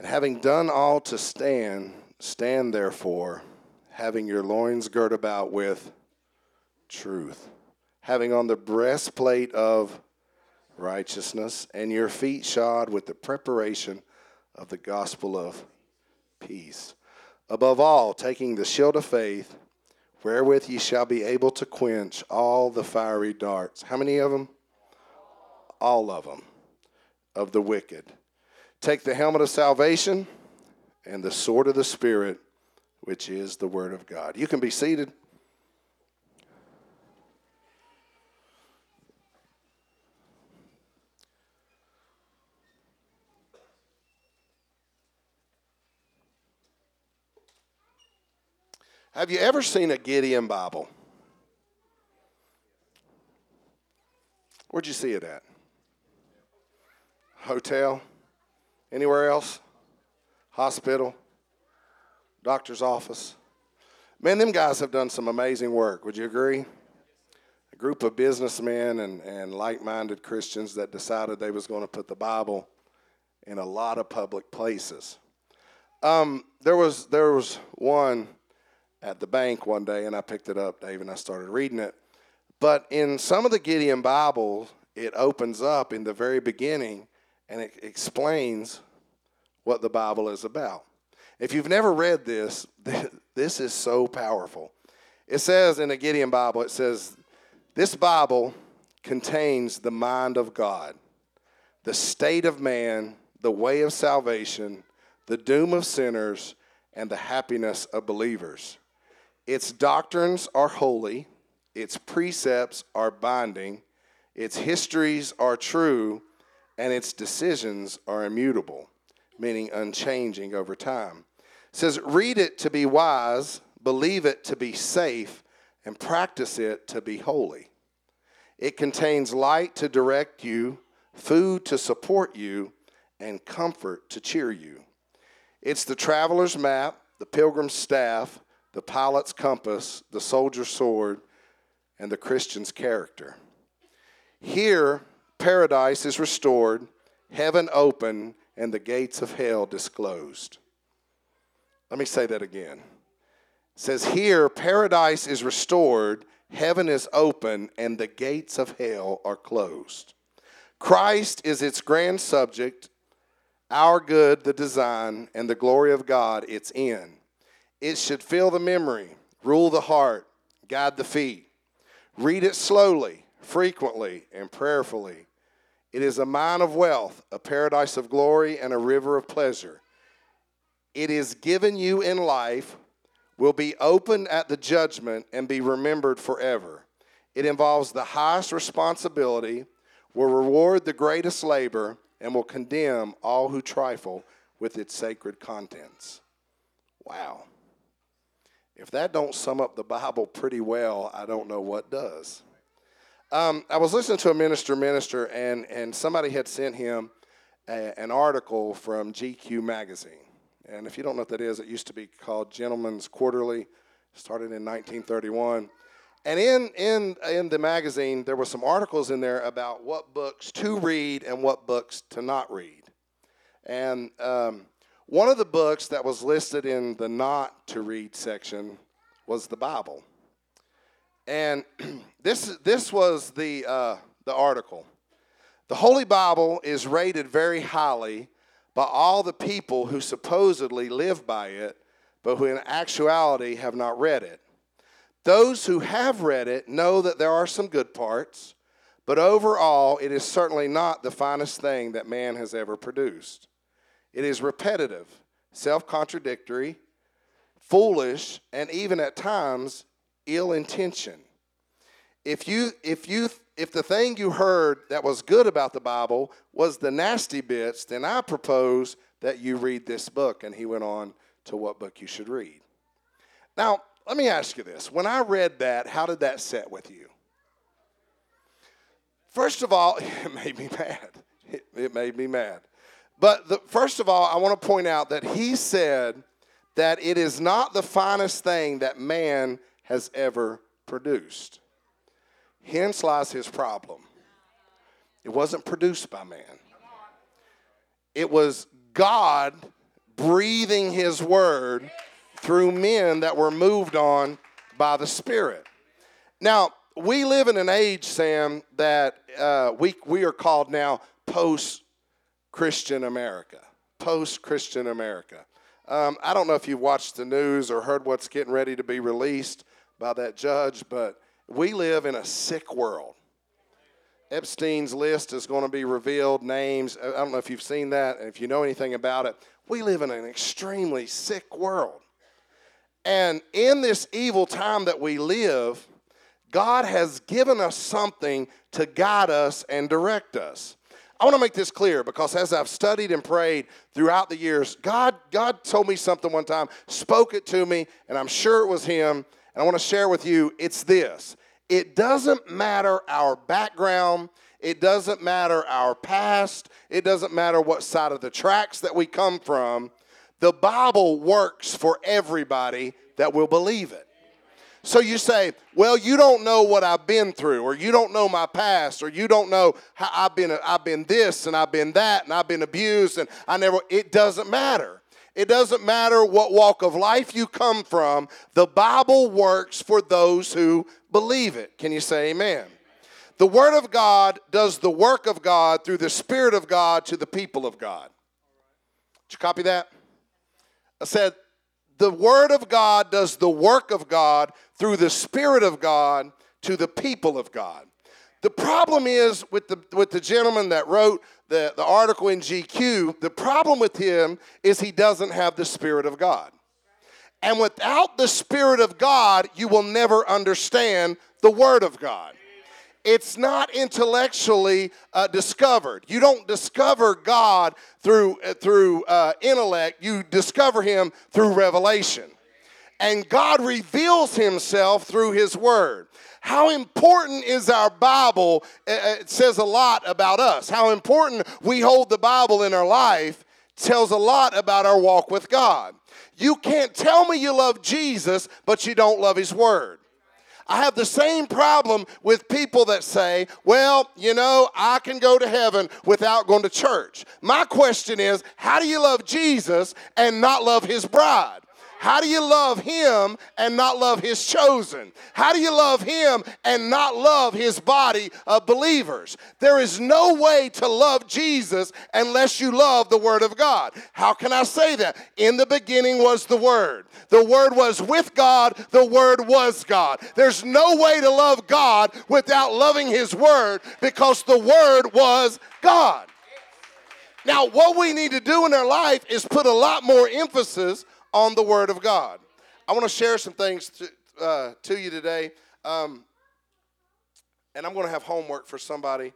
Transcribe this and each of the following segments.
And having done all to stand, stand therefore, having your loins girt about with truth, having on the breastplate of righteousness, and your feet shod with the preparation of the gospel of peace. Above all, taking the shield of faith, wherewith ye shall be able to quench all the fiery darts. How many of them? All of them of the wicked. Take the helmet of salvation and the sword of the Spirit, which is the Word of God. You can be seated. Have you ever seen a Gideon Bible? Where'd you see it at? Hotel? Anywhere else? Hospital? Doctor's office? Man, them guys have done some amazing work. Would you agree? A group of businessmen and, and like minded Christians that decided they was going to put the Bible in a lot of public places. Um, there was there was one at the bank one day, and I picked it up, Dave, and I started reading it. But in some of the Gideon Bibles, it opens up in the very beginning and it explains what the Bible is about. If you've never read this, this is so powerful. It says in the Gideon Bible, it says, This Bible contains the mind of God, the state of man, the way of salvation, the doom of sinners, and the happiness of believers. Its doctrines are holy, its precepts are binding, its histories are true, and its decisions are immutable, meaning unchanging over time. It says, Read it to be wise, believe it to be safe, and practice it to be holy. It contains light to direct you, food to support you, and comfort to cheer you. It's the traveler's map, the pilgrim's staff, the pilot's compass, the soldier's sword, and the Christian's character. Here, paradise is restored, heaven open, and the gates of hell disclosed. Let me say that again. It says, Here, paradise is restored, heaven is open, and the gates of hell are closed. Christ is its grand subject, our good, the design, and the glory of God, its end. It should fill the memory, rule the heart, guide the feet. Read it slowly, frequently, and prayerfully. It is a mine of wealth, a paradise of glory, and a river of pleasure. It is given you in life, will be opened at the judgment, and be remembered forever. It involves the highest responsibility, will reward the greatest labor, and will condemn all who trifle with its sacred contents. Wow. If that don't sum up the Bible pretty well, I don't know what does. Um, I was listening to a minister minister, and, and somebody had sent him a, an article from GQ magazine. And if you don't know what that is, it used to be called Gentleman's Quarterly, started in 1931. And in, in, in the magazine, there were some articles in there about what books to read and what books to not read. And um, one of the books that was listed in the not to read section was the Bible. And this, this was the, uh, the article. The Holy Bible is rated very highly by all the people who supposedly live by it, but who in actuality have not read it. Those who have read it know that there are some good parts, but overall, it is certainly not the finest thing that man has ever produced. It is repetitive, self contradictory, foolish, and even at times ill intentioned. If you if you if the thing you heard that was good about the Bible was the nasty bits, then I propose that you read this book. And he went on to what book you should read. Now, let me ask you this. When I read that, how did that set with you? First of all, it made me mad. It, it made me mad. But the, first of all, I want to point out that he said that it is not the finest thing that man has ever produced. Hence lies his problem. It wasn't produced by man, it was God breathing his word through men that were moved on by the Spirit. Now, we live in an age, Sam, that uh, we, we are called now post Christian America. Post Christian America. Um, I don't know if you've watched the news or heard what's getting ready to be released by that judge, but we live in a sick world. Epstein's list is going to be revealed, names. I don't know if you've seen that, and if you know anything about it. We live in an extremely sick world. And in this evil time that we live, God has given us something to guide us and direct us. I want to make this clear because as I've studied and prayed throughout the years, God, God told me something one time, spoke it to me, and I'm sure it was Him. And I want to share with you it's this it doesn't matter our background, it doesn't matter our past, it doesn't matter what side of the tracks that we come from. The Bible works for everybody that will believe it. So you say, well, you don't know what I've been through, or you don't know my past, or you don't know how I've been, I've been this and I've been that and I've been abused and I never, it doesn't matter. It doesn't matter what walk of life you come from. The Bible works for those who believe it. Can you say amen? The Word of God does the work of God through the Spirit of God to the people of God. Did you copy that? I said, the Word of God does the work of God through the Spirit of God to the people of God. The problem is with the, with the gentleman that wrote the, the article in GQ, the problem with him is he doesn't have the Spirit of God. And without the Spirit of God, you will never understand the Word of God. It's not intellectually uh, discovered. You don't discover God through, uh, through uh, intellect, you discover Him through revelation. And God reveals Himself through His Word. How important is our Bible? It says a lot about us. How important we hold the Bible in our life tells a lot about our walk with God. You can't tell me you love Jesus, but you don't love His Word. I have the same problem with people that say, well, you know, I can go to heaven without going to church. My question is, how do you love Jesus and not love His bride? How do you love him and not love his chosen? How do you love him and not love his body of believers? There is no way to love Jesus unless you love the Word of God. How can I say that? In the beginning was the Word. The Word was with God, the Word was God. There's no way to love God without loving His Word because the Word was God. Now, what we need to do in our life is put a lot more emphasis on the Word of God. I want to share some things to, uh, to you today. Um, and I'm going to have homework for somebody,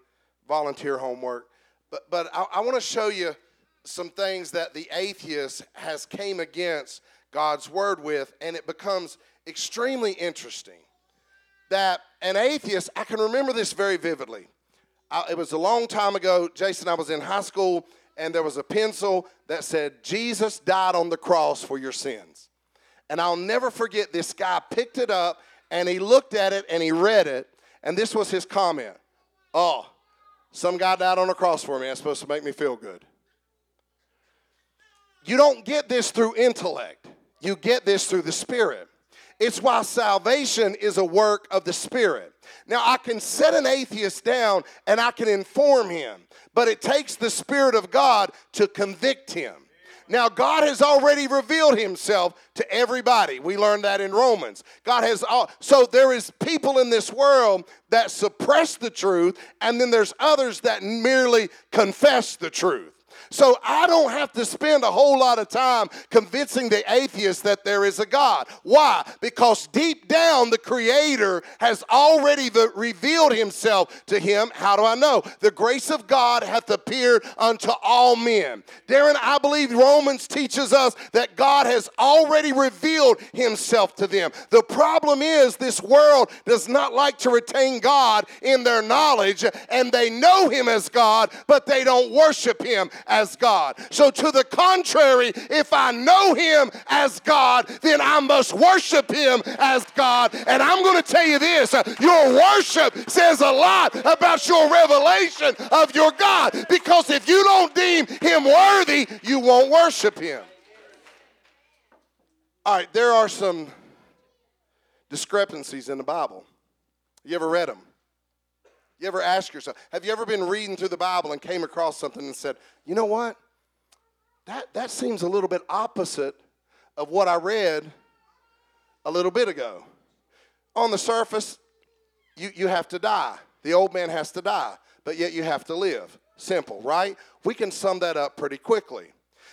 volunteer homework. But, but I, I want to show you some things that the atheist has came against God's Word with, and it becomes extremely interesting. That an atheist, I can remember this very vividly. I, it was a long time ago. Jason, I was in high school and there was a pencil that said, Jesus died on the cross for your sins. And I'll never forget this guy picked it up and he looked at it and he read it. And this was his comment Oh, some guy died on the cross for me. That's supposed to make me feel good. You don't get this through intellect, you get this through the Spirit. It's why salvation is a work of the Spirit. Now, I can set an atheist down and I can inform him but it takes the Spirit of God to convict him. Now, God has already revealed himself to everybody. We learned that in Romans. God has all, so there is people in this world that suppress the truth, and then there's others that merely confess the truth. So I don't have to spend a whole lot of time convincing the atheist that there is a God. Why? Because deep down, the Creator has already revealed Himself to him. How do I know? The grace of God hath appeared unto all men. Darren, I believe Romans teaches us that God has already revealed Himself to them. The problem is, this world does not like to retain God in their knowledge, and they know Him as God, but they don't worship Him as as God. So, to the contrary, if I know Him as God, then I must worship Him as God. And I'm going to tell you this your worship says a lot about your revelation of your God. Because if you don't deem Him worthy, you won't worship Him. All right, there are some discrepancies in the Bible. You ever read them? You ever ask yourself, have you ever been reading through the Bible and came across something and said, you know what? That, that seems a little bit opposite of what I read a little bit ago. On the surface, you, you have to die. The old man has to die, but yet you have to live. Simple, right? We can sum that up pretty quickly.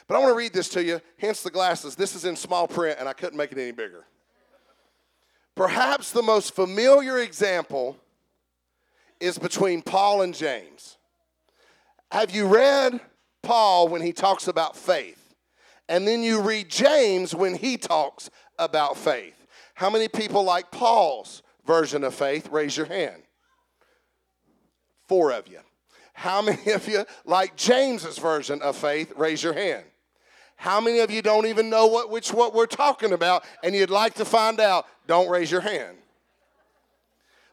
But I want to read this to you, hence the glasses. This is in small print, and I couldn't make it any bigger. Perhaps the most familiar example is between Paul and James. Have you read Paul when he talks about faith? And then you read James when he talks about faith. How many people like Paul's version of faith? Raise your hand. Four of you. How many of you like James's version of faith? Raise your hand. How many of you don't even know what which what we're talking about and you'd like to find out? Don't raise your hand.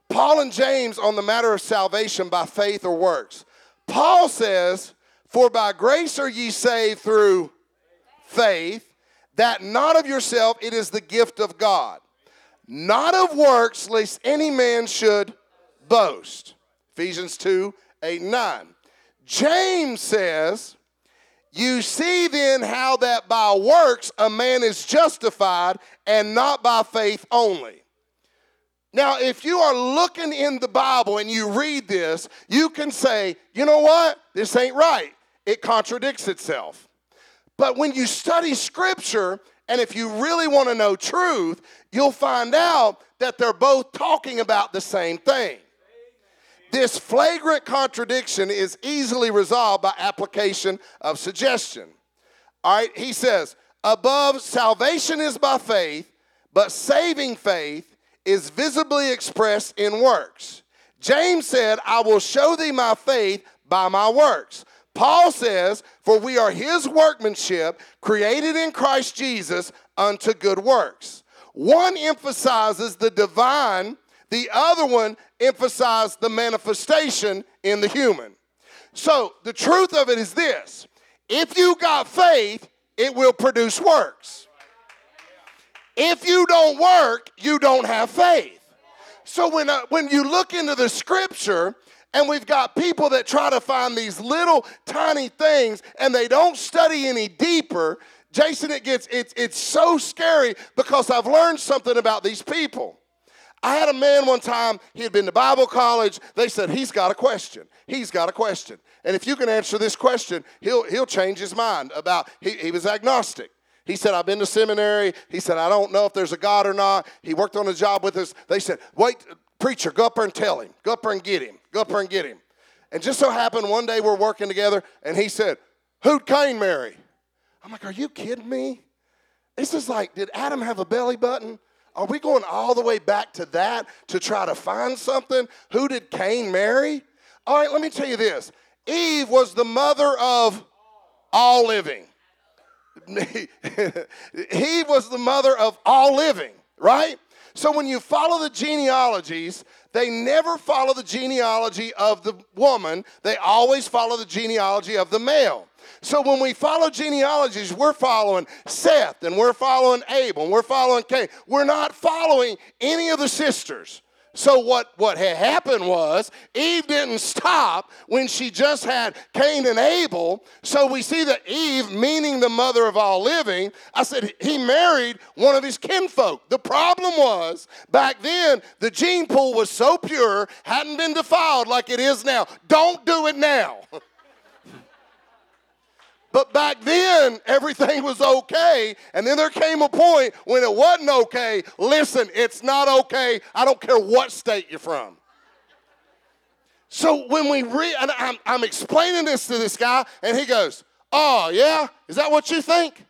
Paul and James on the matter of salvation by faith or works. Paul says, For by grace are ye saved through faith, that not of yourself, it is the gift of God, not of works, lest any man should boast. Ephesians 2 8 9. James says, You see then how that by works a man is justified and not by faith only. Now, if you are looking in the Bible and you read this, you can say, you know what? This ain't right. It contradicts itself. But when you study Scripture, and if you really want to know truth, you'll find out that they're both talking about the same thing. This flagrant contradiction is easily resolved by application of suggestion. All right, he says, above salvation is by faith, but saving faith is visibly expressed in works. James said, I will show thee my faith by my works. Paul says, For we are his workmanship, created in Christ Jesus unto good works. One emphasizes the divine, the other one emphasizes the manifestation in the human. So the truth of it is this if you got faith, it will produce works. If you don't work, you don't have faith. So when, uh, when you look into the scripture, and we've got people that try to find these little tiny things and they don't study any deeper. Jason, it gets it's it's so scary because I've learned something about these people. I had a man one time, he had been to Bible college. They said, he's got a question. He's got a question. And if you can answer this question, he'll he'll change his mind about he, he was agnostic. He said, I've been to seminary. He said, I don't know if there's a God or not. He worked on a job with us. They said, wait, preacher, go up there and tell him. Go up there and get him. Go up there and get him. And just so happened one day we're working together and he said, Who'd Cain marry? I'm like, Are you kidding me? This is like, did Adam have a belly button? Are we going all the way back to that to try to find something? Who did Cain marry? All right, let me tell you this Eve was the mother of all living. he was the mother of all living, right? So when you follow the genealogies, they never follow the genealogy of the woman, they always follow the genealogy of the male. So when we follow genealogies, we're following Seth and we're following Abel and we're following Cain. We're not following any of the sisters. So what, what had happened was Eve didn't stop when she just had Cain and Abel. So we see that Eve, meaning the mother of all living, I said he married one of his kinfolk. The problem was back then the gene pool was so pure, hadn't been defiled like it is now. Don't do it now. But back then, everything was okay. And then there came a point when it wasn't okay. Listen, it's not okay. I don't care what state you're from. So when we read, and I'm, I'm explaining this to this guy, and he goes, Oh, yeah? Is that what you think?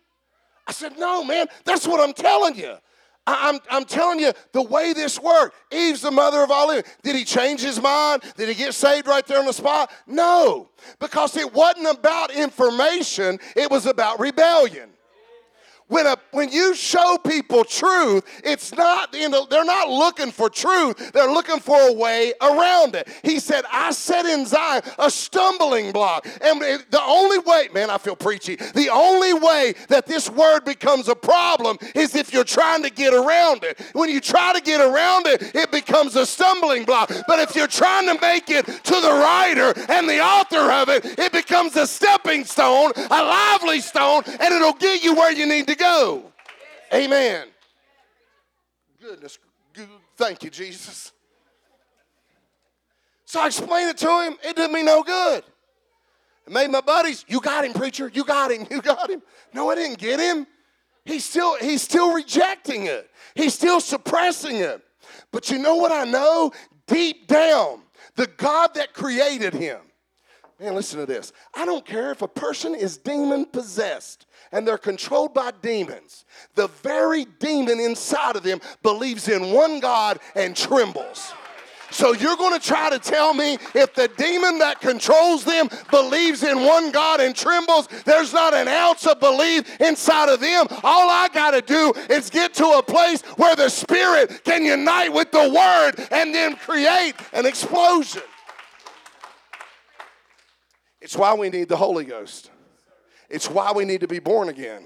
I said, No, man, that's what I'm telling you. I'm, I'm telling you, the way this worked, Eve's the mother of all living. Did he change his mind? Did he get saved right there on the spot? No, because it wasn't about information, it was about rebellion. When, a, when you show people truth, it's not, you know, they're not looking for truth. They're looking for a way around it. He said, I set in Zion a stumbling block. And the only way, man, I feel preachy. The only way that this word becomes a problem is if you're trying to get around it. When you try to get around it, it becomes a stumbling block. But if you're trying to make it to the writer and the author of it, it becomes a stepping stone, a lively stone, and it'll get you where you need to go. Amen. Goodness, thank you, Jesus. So I explained it to him. It did me no good. It made my buddies, you got him, preacher. You got him. You got him. No, I didn't get him. He's still, he's still rejecting it. He's still suppressing it. But you know what I know? Deep down, the God that created him. Man, listen to this. I don't care if a person is demon possessed and they're controlled by demons. The very demon inside of them believes in one God and trembles. So you're going to try to tell me if the demon that controls them believes in one God and trembles, there's not an ounce of belief inside of them. All I got to do is get to a place where the Spirit can unite with the Word and then create an explosion. It's why we need the Holy Ghost. It's why we need to be born again.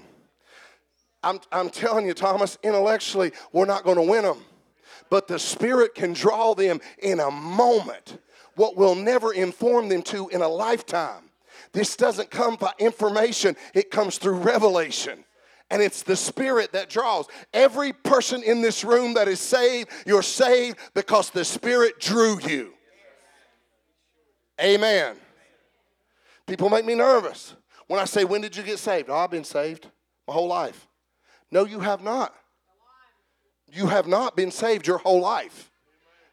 I'm, I'm telling you, Thomas, intellectually, we're not going to win them. But the Spirit can draw them in a moment, what we'll never inform them to in a lifetime. This doesn't come by information, it comes through revelation. And it's the Spirit that draws. Every person in this room that is saved, you're saved because the Spirit drew you. Amen. People make me nervous. When I say, When did you get saved? Oh, I've been saved my whole life. No, you have not. You have not been saved your whole life.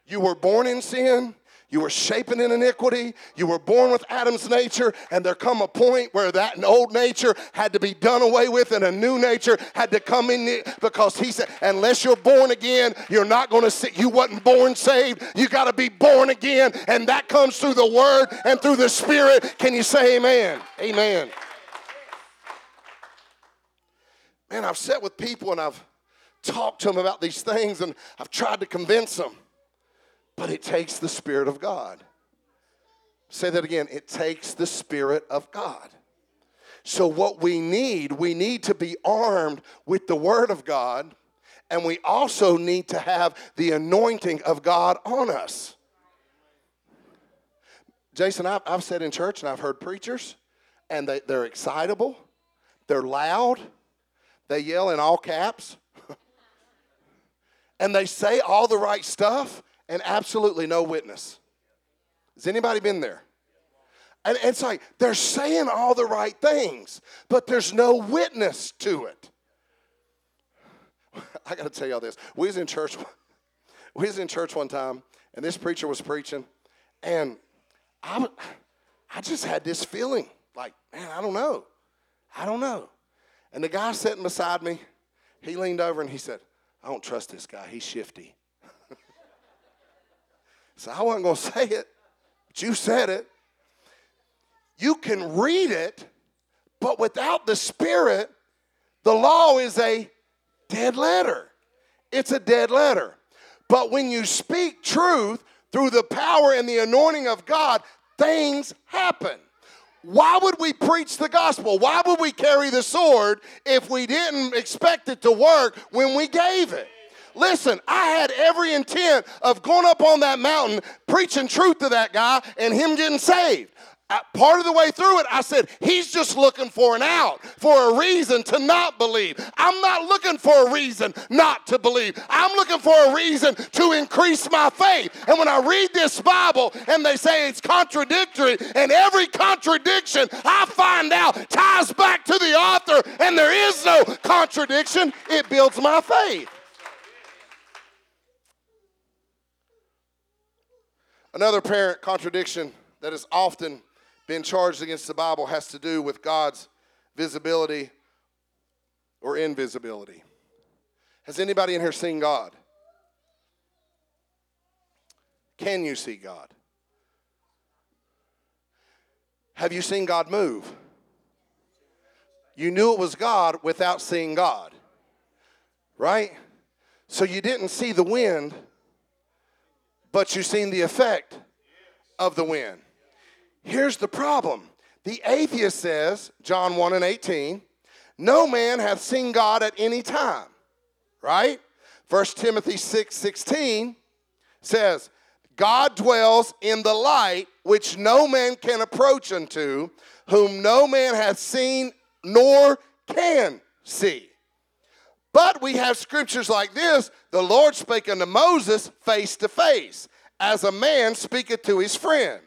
You were born in sin. You were shapen in iniquity. You were born with Adam's nature, and there come a point where that old nature had to be done away with, and a new nature had to come in because he said, unless you're born again, you're not going to see. You wasn't born saved. You got to be born again, and that comes through the Word and through the Spirit. Can you say Amen? Amen. Man, I've sat with people and I've talked to them about these things, and I've tried to convince them. But it takes the Spirit of God. Say that again. It takes the Spirit of God. So, what we need, we need to be armed with the Word of God, and we also need to have the anointing of God on us. Jason, I've, I've said in church and I've heard preachers, and they, they're excitable, they're loud, they yell in all caps, and they say all the right stuff, and absolutely no witness. Has anybody been there? And it's like they're saying all the right things, but there's no witness to it. I got to tell y'all this. We was in church. We was in church one time, and this preacher was preaching, and I, I just had this feeling like, man, I don't know, I don't know. And the guy sitting beside me, he leaned over and he said, I don't trust this guy. He's shifty. So I wasn't going to say it, but you said it. You can read it, but without the Spirit, the law is a dead letter. It's a dead letter. But when you speak truth through the power and the anointing of God, things happen. Why would we preach the gospel? Why would we carry the sword if we didn't expect it to work when we gave it? Listen, I had every intent of going up on that mountain, preaching truth to that guy, and him getting saved. Part of the way through it, I said, He's just looking for an out, for a reason to not believe. I'm not looking for a reason not to believe. I'm looking for a reason to increase my faith. And when I read this Bible and they say it's contradictory, and every contradiction I find out ties back to the author, and there is no contradiction, it builds my faith. Another apparent contradiction that has often been charged against the Bible has to do with God's visibility or invisibility. Has anybody in here seen God? Can you see God? Have you seen God move? You knew it was God without seeing God. Right? So you didn't see the wind, but you've seen the effect of the wind. Here's the problem. The atheist says, John 1 and 18, no man hath seen God at any time. Right? 1 Timothy 6 16 says, God dwells in the light which no man can approach unto, whom no man hath seen nor can see. But we have scriptures like this the Lord spake unto Moses face to face, as a man speaketh to his friend.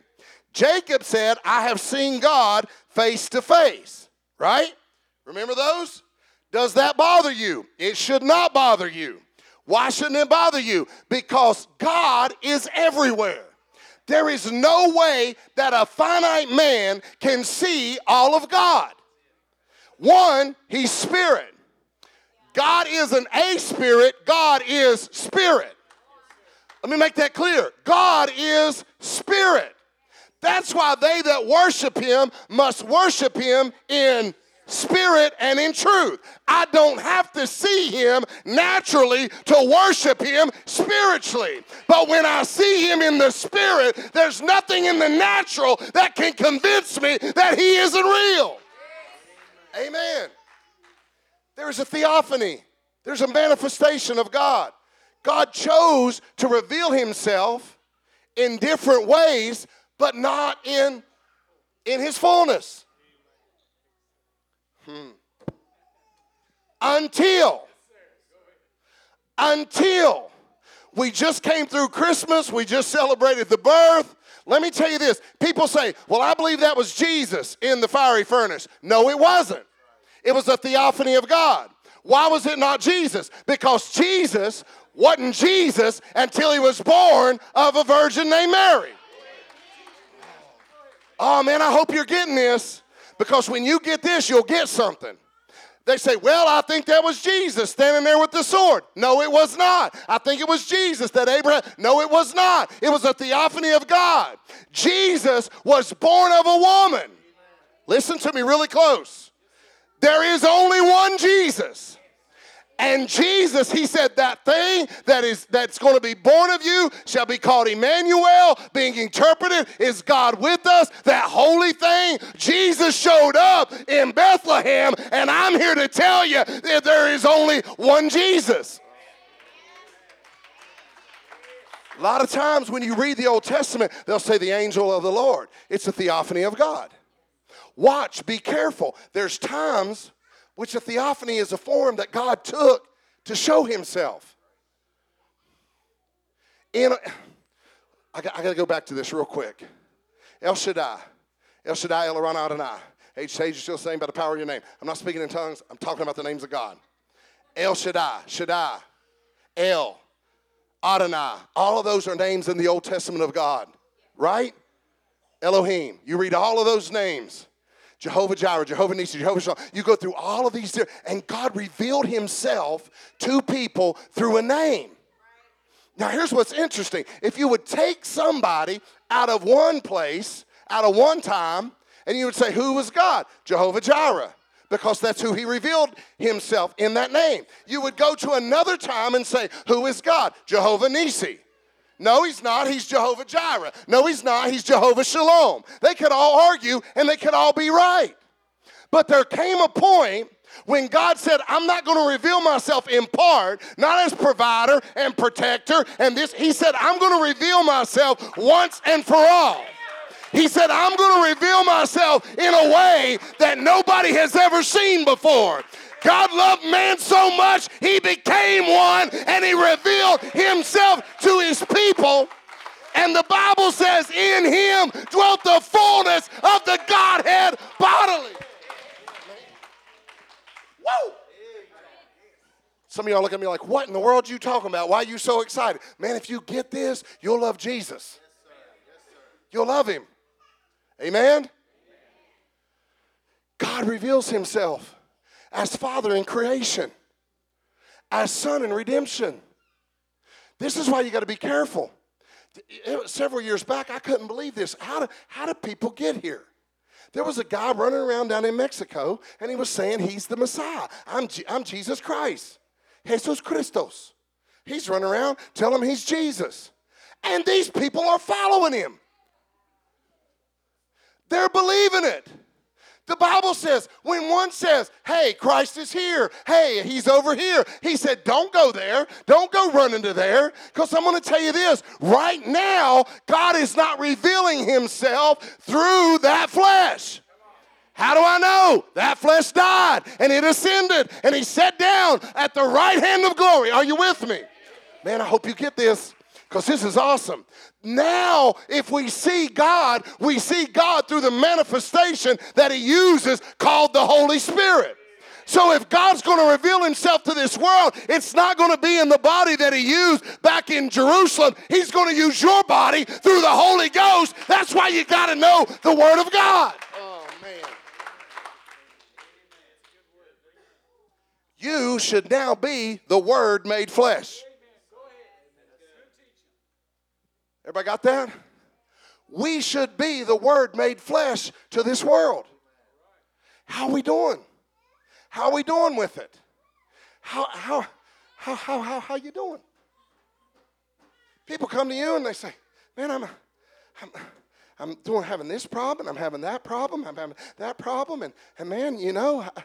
Jacob said, I have seen God face to face, right? Remember those? Does that bother you? It should not bother you. Why shouldn't it bother you? Because God is everywhere. There is no way that a finite man can see all of God. One, he's spirit. God isn't a spirit, God is spirit. Let me make that clear. God is spirit. That's why they that worship him must worship him in spirit and in truth. I don't have to see him naturally to worship him spiritually. But when I see him in the spirit, there's nothing in the natural that can convince me that he isn't real. Amen. There's a theophany, there's a manifestation of God. God chose to reveal himself in different ways, but not in, in his fullness. Hmm. Until, until we just came through Christmas, we just celebrated the birth. Let me tell you this people say, Well, I believe that was Jesus in the fiery furnace. No, it wasn't. It was a theophany of God. Why was it not Jesus? Because Jesus wasn't Jesus until he was born of a virgin named Mary. Oh man, I hope you're getting this. Because when you get this, you'll get something. They say, Well, I think that was Jesus standing there with the sword. No, it was not. I think it was Jesus that Abraham. No, it was not. It was a theophany of God. Jesus was born of a woman. Listen to me really close. There is only one Jesus. And Jesus, he said, that thing that is that's going to be born of you shall be called Emmanuel, being interpreted is God with us. That holy thing, Jesus showed up in Bethlehem, and I'm here to tell you that there is only one Jesus. A lot of times when you read the Old Testament, they'll say the angel of the Lord. It's a theophany of God. Watch, be careful. There's times which a theophany is a form that God took to show himself. In a, I, got, I got to go back to this real quick. El Shaddai. El Shaddai, El Elyon Adonai. Age sage, you're still saying by the power of your name. I'm not speaking in tongues. I'm talking about the names of God. El Shaddai, Shaddai, El, Adonai. All of those are names in the Old Testament of God, right? Elohim. You read all of those names. Jehovah Jireh, Jehovah Nissi, Jehovah Shalom. You go through all of these, and God revealed Himself to people through a name. Now, here's what's interesting. If you would take somebody out of one place, out of one time, and you would say, Who was God? Jehovah Jireh, because that's who He revealed Himself in that name. You would go to another time and say, Who is God? Jehovah Nissi. No, he's not. He's Jehovah Jireh. No, he's not. He's Jehovah Shalom. They could all argue and they could all be right. But there came a point when God said, I'm not going to reveal myself in part, not as provider and protector, and this, He said, I'm going to reveal myself once and for all. He said, I'm going to reveal myself in a way that nobody has ever seen before. God loved man so much, he became one and he revealed himself to his people. And the Bible says, in him dwelt the fullness of the Godhead bodily. Whoa! Some of y'all look at me like, what in the world are you talking about? Why are you so excited? Man, if you get this, you'll love Jesus. You'll love him. Amen? God reveals himself as Father in creation, as Son in redemption. This is why you got to be careful. Several years back, I couldn't believe this. How do, how do people get here? There was a guy running around down in Mexico, and he was saying he's the Messiah. I'm, Je- I'm Jesus Christ. Jesus Christos. He's running around telling him he's Jesus. And these people are following him. They're believing it. The Bible says when one says, Hey, Christ is here. Hey, he's over here. He said, Don't go there. Don't go running to there. Because I'm going to tell you this right now, God is not revealing himself through that flesh. How do I know? That flesh died and it ascended and he sat down at the right hand of glory. Are you with me? Man, I hope you get this because this is awesome. Now, if we see God, we see God through the manifestation that He uses called the Holy Spirit. So if God's going to reveal himself to this world, it's not going to be in the body that he used back in Jerusalem. He's going to use your body through the Holy Ghost. That's why you got to know the word of God. Oh man. You should now be the word made flesh. Everybody got that? We should be the word made flesh to this world. How we doing? How we doing with it? How how how how how, how you doing? People come to you and they say, "Man, I'm I'm I'm doing having this problem, I'm having that problem, I'm having that problem, and and man, you know, I,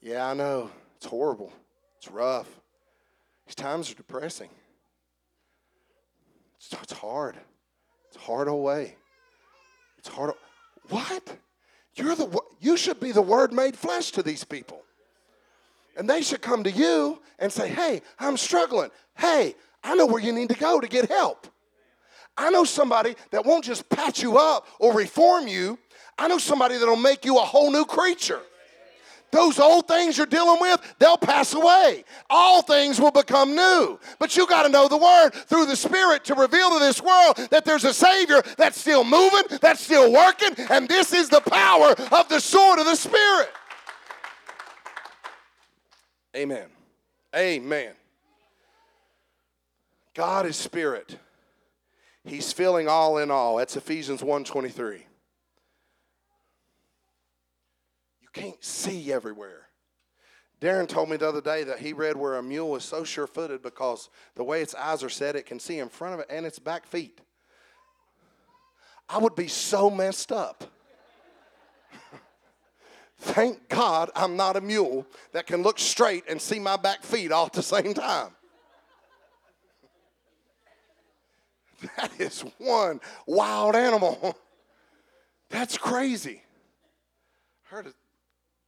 yeah, I know it's horrible, it's rough. These times are depressing. It's, it's hard. It's hard away. It's hard. What? You're the you should be the word made flesh to these people. And they should come to you and say, "Hey, I'm struggling. Hey, I know where you need to go to get help. I know somebody that won't just patch you up or reform you. I know somebody that'll make you a whole new creature." Those old things you're dealing with, they'll pass away. All things will become new. But you got to know the Word through the Spirit to reveal to this world that there's a Savior that's still moving, that's still working, and this is the power of the sword of the Spirit. Amen. Amen. God is Spirit. He's filling all in all. That's Ephesians 1:23. You can't see everywhere. Darren told me the other day that he read where a mule is so sure footed because the way its eyes are set, it can see in front of it and its back feet. I would be so messed up. Thank God I'm not a mule that can look straight and see my back feet all at the same time. That is one wild animal. That's crazy. Heard a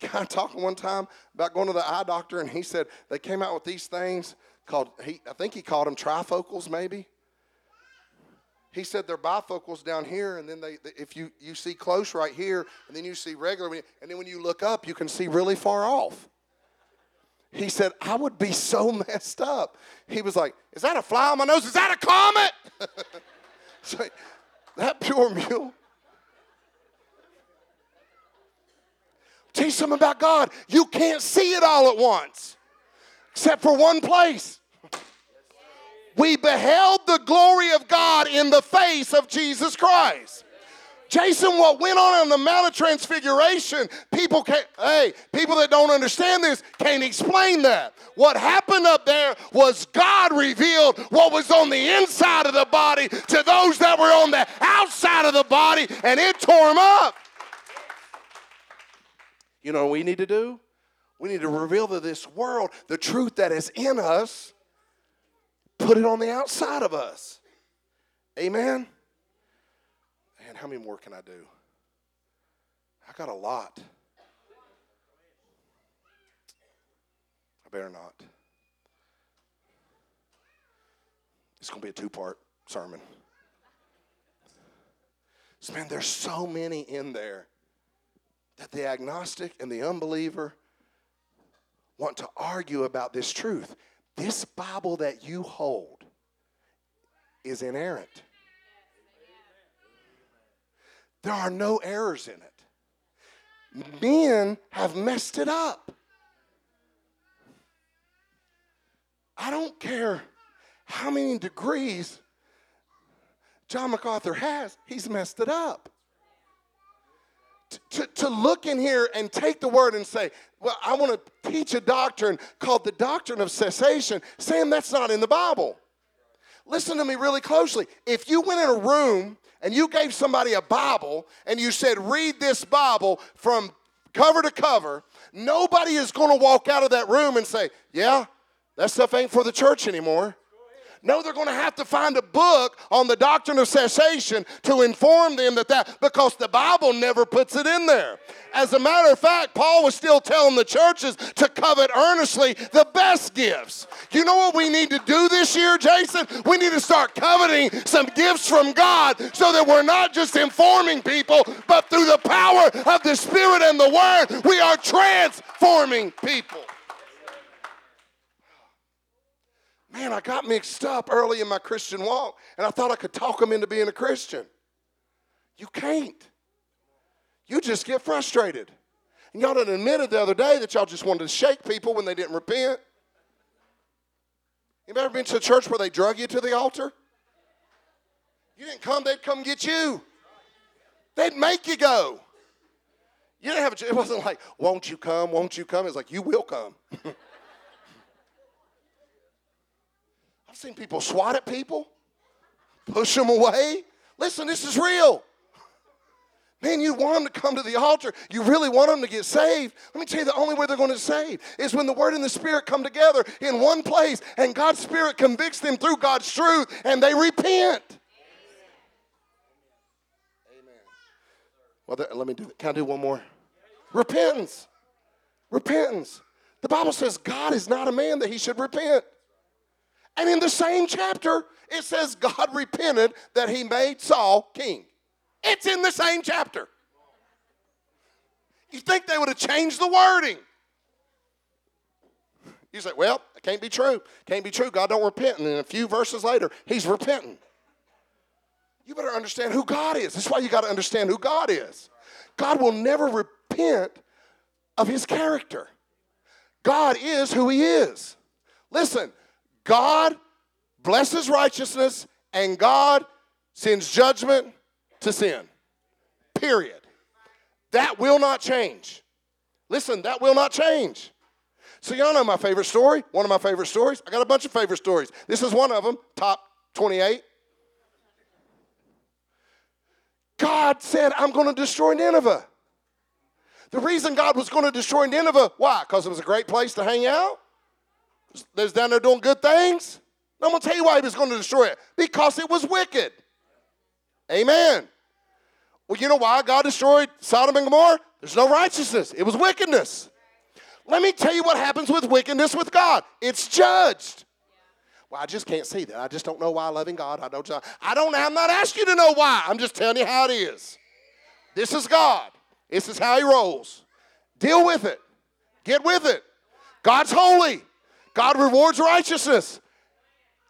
guy talking one time about going to the eye doctor, and he said they came out with these things called, he, I think he called them trifocals, maybe. He said they're bifocals down here, and then they, if you, you see close right here, and then you see regular, and then when you look up, you can see really far off. He said, I would be so messed up. He was like, Is that a fly on my nose? Is that a comet? so, that pure mule you something about God. You can't see it all at once, except for one place. We beheld the glory of God in the face of Jesus Christ. Jason, what went on on the Mount of Transfiguration, people can't, hey, people that don't understand this can't explain that. What happened up there was God revealed what was on the inside of the body to those that were on the outside of the body, and it tore them up. You know what we need to do? We need to reveal to this world the truth that is in us, put it on the outside of us. Amen? And how many more can I do? I got a lot. I better not. It's going to be a two part sermon. So, man, there's so many in there that the agnostic and the unbeliever want to argue about this truth. This Bible that you hold is inerrant. There are no errors in it. Men have messed it up. I don't care how many degrees John MacArthur has, he's messed it up. To, to look in here and take the word and say, well, I want to teach a doctrine called the doctrine of cessation. Sam, that's not in the Bible. Listen to me really closely. If you went in a room and you gave somebody a Bible and you said, read this Bible from cover to cover, nobody is going to walk out of that room and say, yeah, that stuff ain't for the church anymore. No, they're going to have to find a book on the doctrine of cessation to inform them that that, because the Bible never puts it in there. As a matter of fact, Paul was still telling the churches to covet earnestly the best gifts. You know what we need to do this year, Jason? We need to start coveting some gifts from God so that we're not just informing people, but through the power of the Spirit and the Word, we are transforming people. Man, I got mixed up early in my Christian walk, and I thought I could talk them into being a Christian. You can't. You just get frustrated. And y'all done admitted the other day that y'all just wanted to shake people when they didn't repent. You ever been to a church where they drug you to the altar? You didn't come, they'd come get you. They'd make you go. You didn't have a, it wasn't like, won't you come, won't you come? It's like, you will come. I've seen people swat at people, push them away. Listen, this is real. Man, you want them to come to the altar. You really want them to get saved. Let me tell you, the only way they're going to save is when the Word and the Spirit come together in one place and God's Spirit convicts them through God's truth and they repent. Amen. Well, let me do it. Can I do one more? Repentance. Repentance. The Bible says God is not a man that he should repent. And in the same chapter, it says God repented that he made Saul king. It's in the same chapter. You think they would have changed the wording? You say, well, it can't be true. Can't be true. God don't repent. And then a few verses later, he's repenting. You better understand who God is. That's why you got to understand who God is. God will never repent of his character. God is who he is. Listen, God blesses righteousness and God sends judgment to sin. Period. That will not change. Listen, that will not change. So, y'all know my favorite story, one of my favorite stories. I got a bunch of favorite stories. This is one of them, top 28. God said, I'm going to destroy Nineveh. The reason God was going to destroy Nineveh, why? Because it was a great place to hang out? There's down there doing good things. I'm going to tell you why he was going to destroy it. Because it was wicked. Amen. Well, you know why God destroyed Sodom and Gomorrah? There's no righteousness, it was wickedness. Let me tell you what happens with wickedness with God it's judged. Well, I just can't see that. I just don't know why loving God. I don't. I don't. I'm not asking you to know why. I'm just telling you how it is. This is God. This is how He rolls. Deal with it. Get with it. God's holy. God rewards righteousness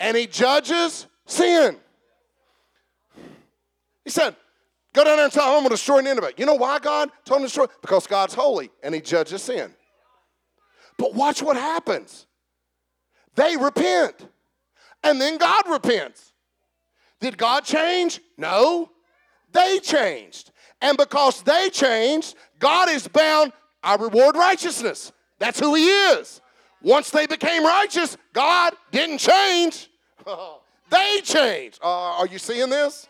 and he judges sin. He said, Go down there and tell him I'm going to destroy an Nineveh. You know why God told him to destroy? Because God's holy and he judges sin. But watch what happens. They repent, and then God repents. Did God change? No. They changed. And because they changed, God is bound, I reward righteousness. That's who He is. Once they became righteous, God didn't change. they changed. Uh, are you seeing this?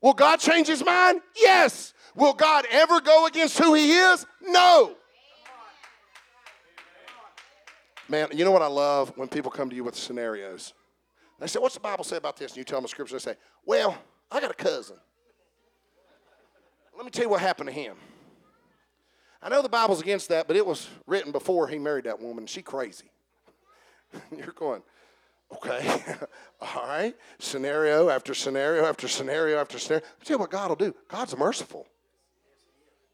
Will God change his mind? Yes. Will God ever go against who he is? No. Man, you know what I love when people come to you with scenarios? They say, What's the Bible say about this? And you tell them the scripture. They say, Well, I got a cousin. Let me tell you what happened to him. I know the Bible's against that, but it was written before he married that woman. She crazy. You're going, okay, all right. Scenario after scenario after scenario after scenario. I'll tell you what God will do. God's merciful.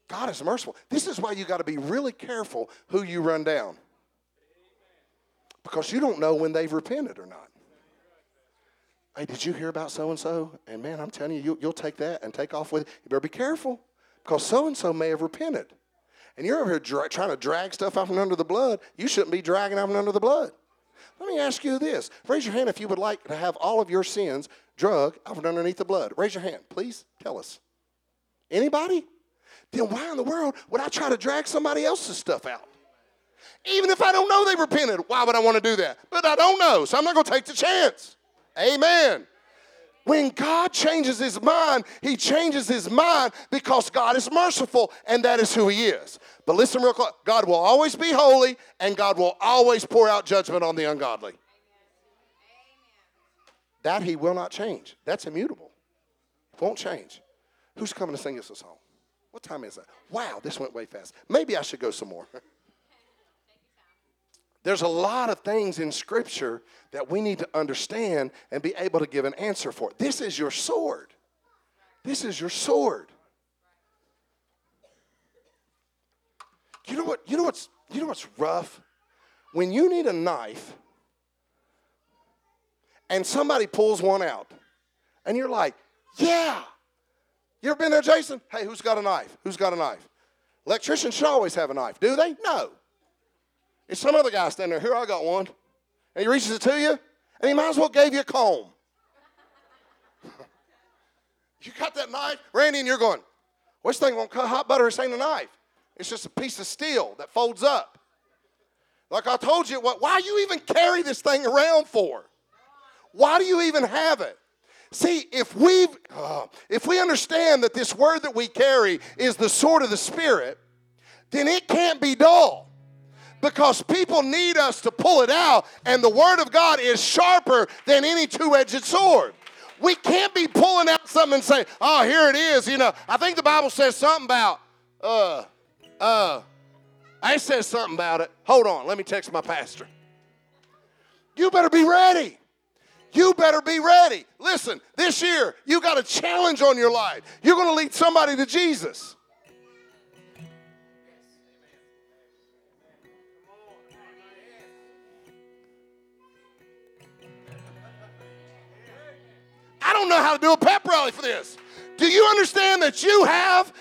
God is merciful. This is why you got to be really careful who you run down. Because you don't know when they've repented or not. Hey, did you hear about so and so? And man, I'm telling you, you will take that and take off with it. You better be careful because so and so may have repented and you're over here dra- trying to drag stuff out from under the blood, you shouldn't be dragging out from under the blood. Let me ask you this. Raise your hand if you would like to have all of your sins drug out from underneath the blood. Raise your hand, please. Tell us. Anybody? then why in the world would I try to drag somebody else's stuff out? Even if I don't know they repented, why would I want to do that? But I don't know, so I'm not going to take the chance. Amen. When God changes his mind, he changes his mind because God is merciful and that is who he is. But listen real quick God will always be holy and God will always pour out judgment on the ungodly. That he will not change. That's immutable. Won't change. Who's coming to sing us a song? What time is that? Wow, this went way fast. Maybe I should go some more. There's a lot of things in Scripture that we need to understand and be able to give an answer for. This is your sword. This is your sword. You know what? You know what's you know what's rough? When you need a knife and somebody pulls one out, and you're like, yeah. You ever been there, Jason? Hey, who's got a knife? Who's got a knife? Electricians should always have a knife, do they? No. It's some other guy standing there. Here, I got one. And he reaches it to you, and he might as well gave you a comb. you got that knife, Randy, and you're going, well, this thing won't cut hot butter. This ain't a knife. It's just a piece of steel that folds up. Like I told you, what, why you even carry this thing around for? Why do you even have it? See, if we uh, if we understand that this word that we carry is the sword of the spirit, then it can't be dull because people need us to pull it out, and the Word of God is sharper than any two edged sword. We can't be pulling out something and saying, oh, here it is. You know, I think the Bible says something about, uh, uh, I said something about it. Hold on, let me text my pastor. You better be ready. You better be ready. Listen, this year, you got a challenge on your life. You're going to lead somebody to Jesus. I don't know how to do a pep rally for this. Do you understand that you have?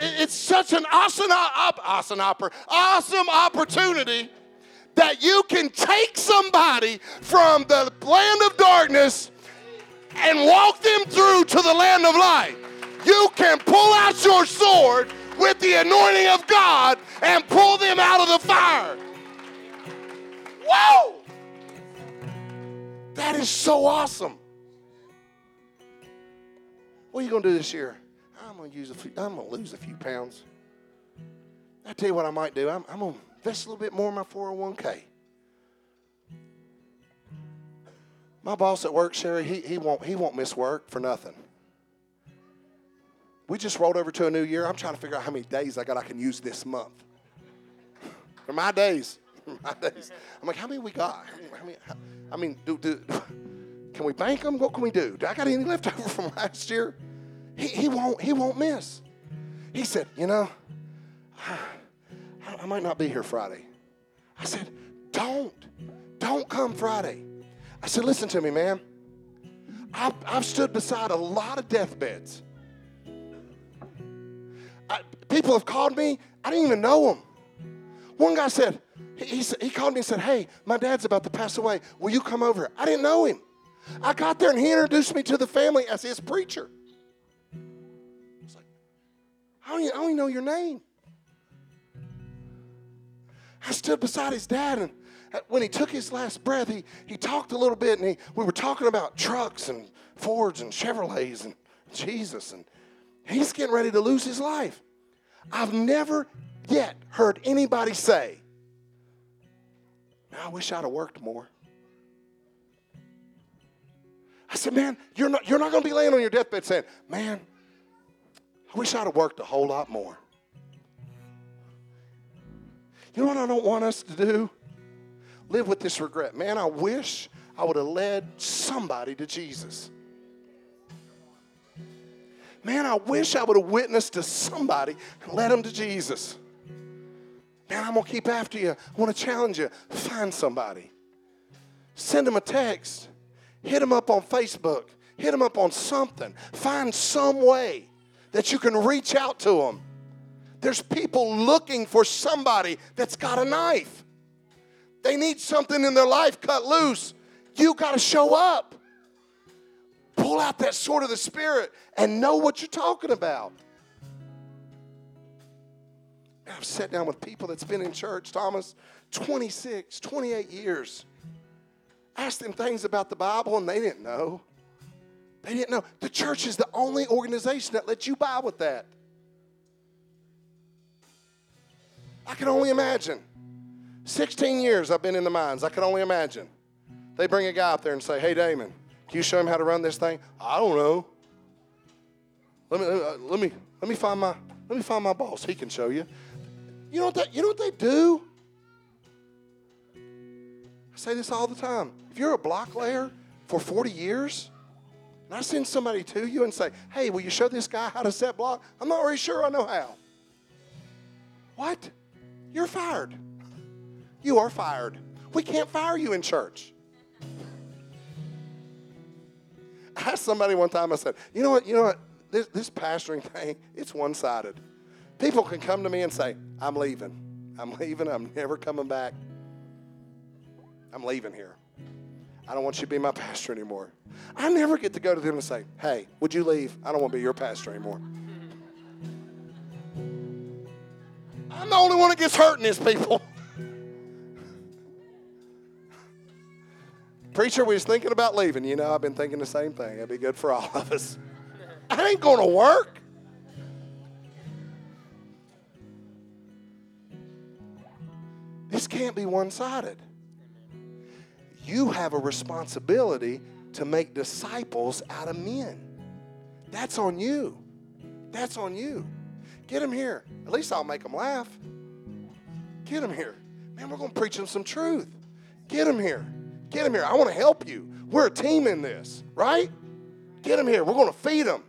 It's such an awesome, awesome, awesome opportunity that you can take somebody from the land of darkness and walk them through to the land of light. You can pull out your sword with the anointing of God and pull them out of the fire. Whoa! That is so awesome. What are you going to do this year? To use a few, I'm to lose a few pounds. I tell you what I might do. I'm, I'm to invest a little bit more in my 401k. My boss at work, Sherry, he, he won't he won't miss work for nothing. We just rolled over to a new year. I'm trying to figure out how many days I got I can use this month. for my days. my days. I'm like, how many we got? Many, how, I mean, do, do, can we bank them? What can we do? Do I got any left over from last year? He, he won't he won't miss. He said, you know, I, I might not be here Friday. I said, don't, don't come Friday. I said, listen to me, man. I've, I've stood beside a lot of deathbeds. I, people have called me. I didn't even know them. One guy said, he, he, he called me and said, hey, my dad's about to pass away. Will you come over? I didn't know him. I got there and he introduced me to the family as his preacher. I don't, even, I don't even know your name. I stood beside his dad, and when he took his last breath, he, he talked a little bit, and he, we were talking about trucks and Fords and Chevrolets and Jesus, and he's getting ready to lose his life. I've never yet heard anybody say, I wish I'd have worked more. I said, man, you're not, you're not going to be laying on your deathbed saying, man, I wish I'd have worked a whole lot more. You know what I don't want us to do? Live with this regret. Man, I wish I would have led somebody to Jesus. Man, I wish I would have witnessed to somebody and led them to Jesus. Man, I'm going to keep after you. I want to challenge you. Find somebody. Send them a text. Hit them up on Facebook. Hit them up on something. Find some way that you can reach out to them. There's people looking for somebody that's got a knife. They need something in their life cut loose. You got to show up. Pull out that sword of the Spirit and know what you're talking about. I've sat down with people that's been in church, Thomas, 26, 28 years. Asked them things about the Bible and they didn't know. They didn't know. The church is the only organization that lets you buy with that. I can only imagine. 16 years I've been in the mines. I can only imagine. They bring a guy up there and say, Hey, Damon, can you show him how to run this thing? I don't know. Let me, uh, let me, let me find my, let me find my boss. He can show you. You know what that, you know what they do? I say this all the time. If you're a block layer for 40 years, and I send somebody to you and say, hey, will you show this guy how to set block? I'm not really sure I know how. What? You're fired. You are fired. We can't fire you in church. I asked somebody one time, I said, you know what, you know what, this, this pastoring thing, it's one-sided. People can come to me and say, I'm leaving. I'm leaving. I'm never coming back. I'm leaving here. I don't want you to be my pastor anymore. I never get to go to them and say, hey, would you leave? I don't want to be your pastor anymore. I'm the only one that gets hurt in this, people. Preacher, we was thinking about leaving. You know, I've been thinking the same thing. It'd be good for all of us. I ain't going to work. This can't be one sided. You have a responsibility to make disciples out of men. That's on you. That's on you. Get them here. At least I'll make them laugh. Get them here. Man, we're going to preach them some truth. Get them here. Get them here. I want to help you. We're a team in this, right? Get them here. We're going to feed them.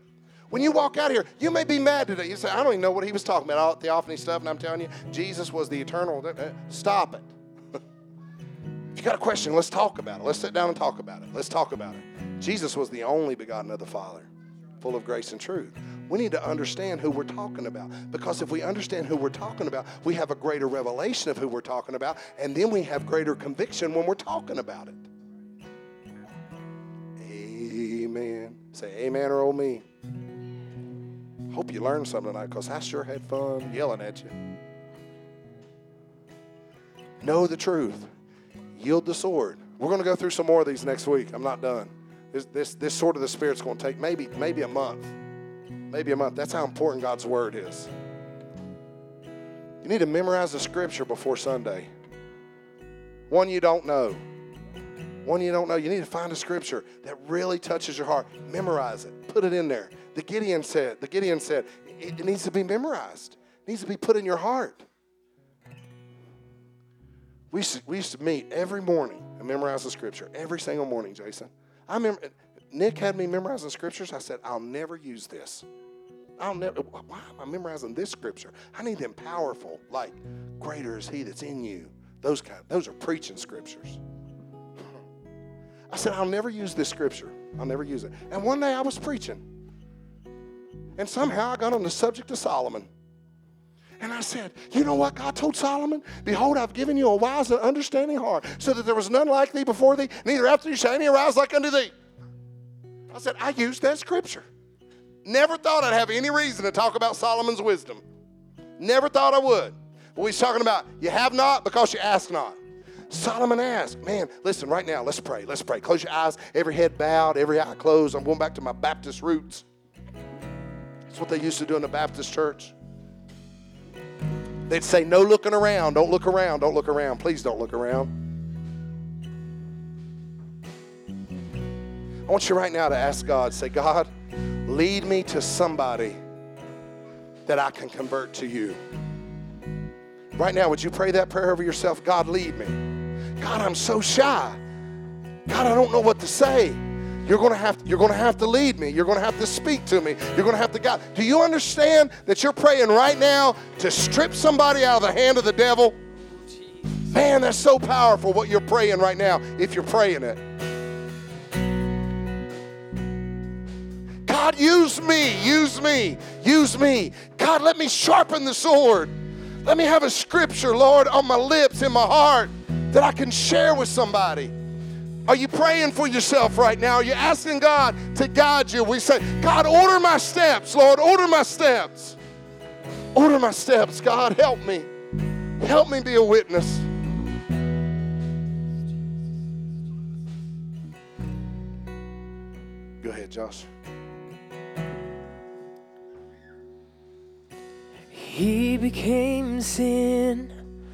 When you walk out here, you may be mad today. You say, I don't even know what he was talking about, all the theophany stuff, and I'm telling you, Jesus was the eternal. Uh, uh, stop it. If you got a question, let's talk about it. Let's sit down and talk about it. Let's talk about it. Jesus was the only begotten of the Father, full of grace and truth. We need to understand who we're talking about because if we understand who we're talking about, we have a greater revelation of who we're talking about, and then we have greater conviction when we're talking about it. Amen. Say amen or oh me. Hope you learned something tonight because I sure had fun yelling at you. Know the truth. Yield the sword. We're going to go through some more of these next week. I'm not done. This, this, this sword of the Spirit's going to take maybe, maybe a month. Maybe a month. That's how important God's Word is. You need to memorize the Scripture before Sunday. One you don't know. One you don't know. You need to find a Scripture that really touches your heart. Memorize it. Put it in there. The Gideon said, the Gideon said, it, it needs to be memorized. It needs to be put in your heart. We used, to, we used to meet every morning and memorize the scripture every single morning, Jason. I remember Nick had me memorizing scriptures. I said, I'll never use this. I'll never, why am I memorizing this scripture? I need them powerful, like, greater is he that's in you. Those kind, those are preaching scriptures. I said, I'll never use this scripture. I'll never use it. And one day I was preaching. And somehow I got on the subject of Solomon. And I said, You know what God told Solomon? Behold, I've given you a wise and understanding heart, so that there was none like thee before thee, neither after thee shall any arise like unto thee. I said, I used that scripture. Never thought I'd have any reason to talk about Solomon's wisdom. Never thought I would. But he's talking about you have not because you ask not. Solomon asked, man, listen, right now, let's pray. Let's pray. Close your eyes, every head bowed, every eye closed. I'm going back to my Baptist roots. That's what they used to do in the Baptist church. They'd say, No looking around, don't look around, don't look around, please don't look around. I want you right now to ask God, say, God, lead me to somebody that I can convert to you. Right now, would you pray that prayer over yourself? God, lead me. God, I'm so shy. God, I don't know what to say. You're going to have you're going to have to lead me. You're going to have to speak to me. You're going to have to God. Do you understand that you're praying right now to strip somebody out of the hand of the devil? Man, that's so powerful what you're praying right now if you're praying it. God, use me, use me, use me. God, let me sharpen the sword. Let me have a scripture, Lord, on my lips, in my heart that I can share with somebody. Are you praying for yourself right now? Are you asking God to guide you? We say, God, order my steps, Lord, order my steps. Order my steps, God, help me. Help me be a witness. Go ahead, Josh. He became sin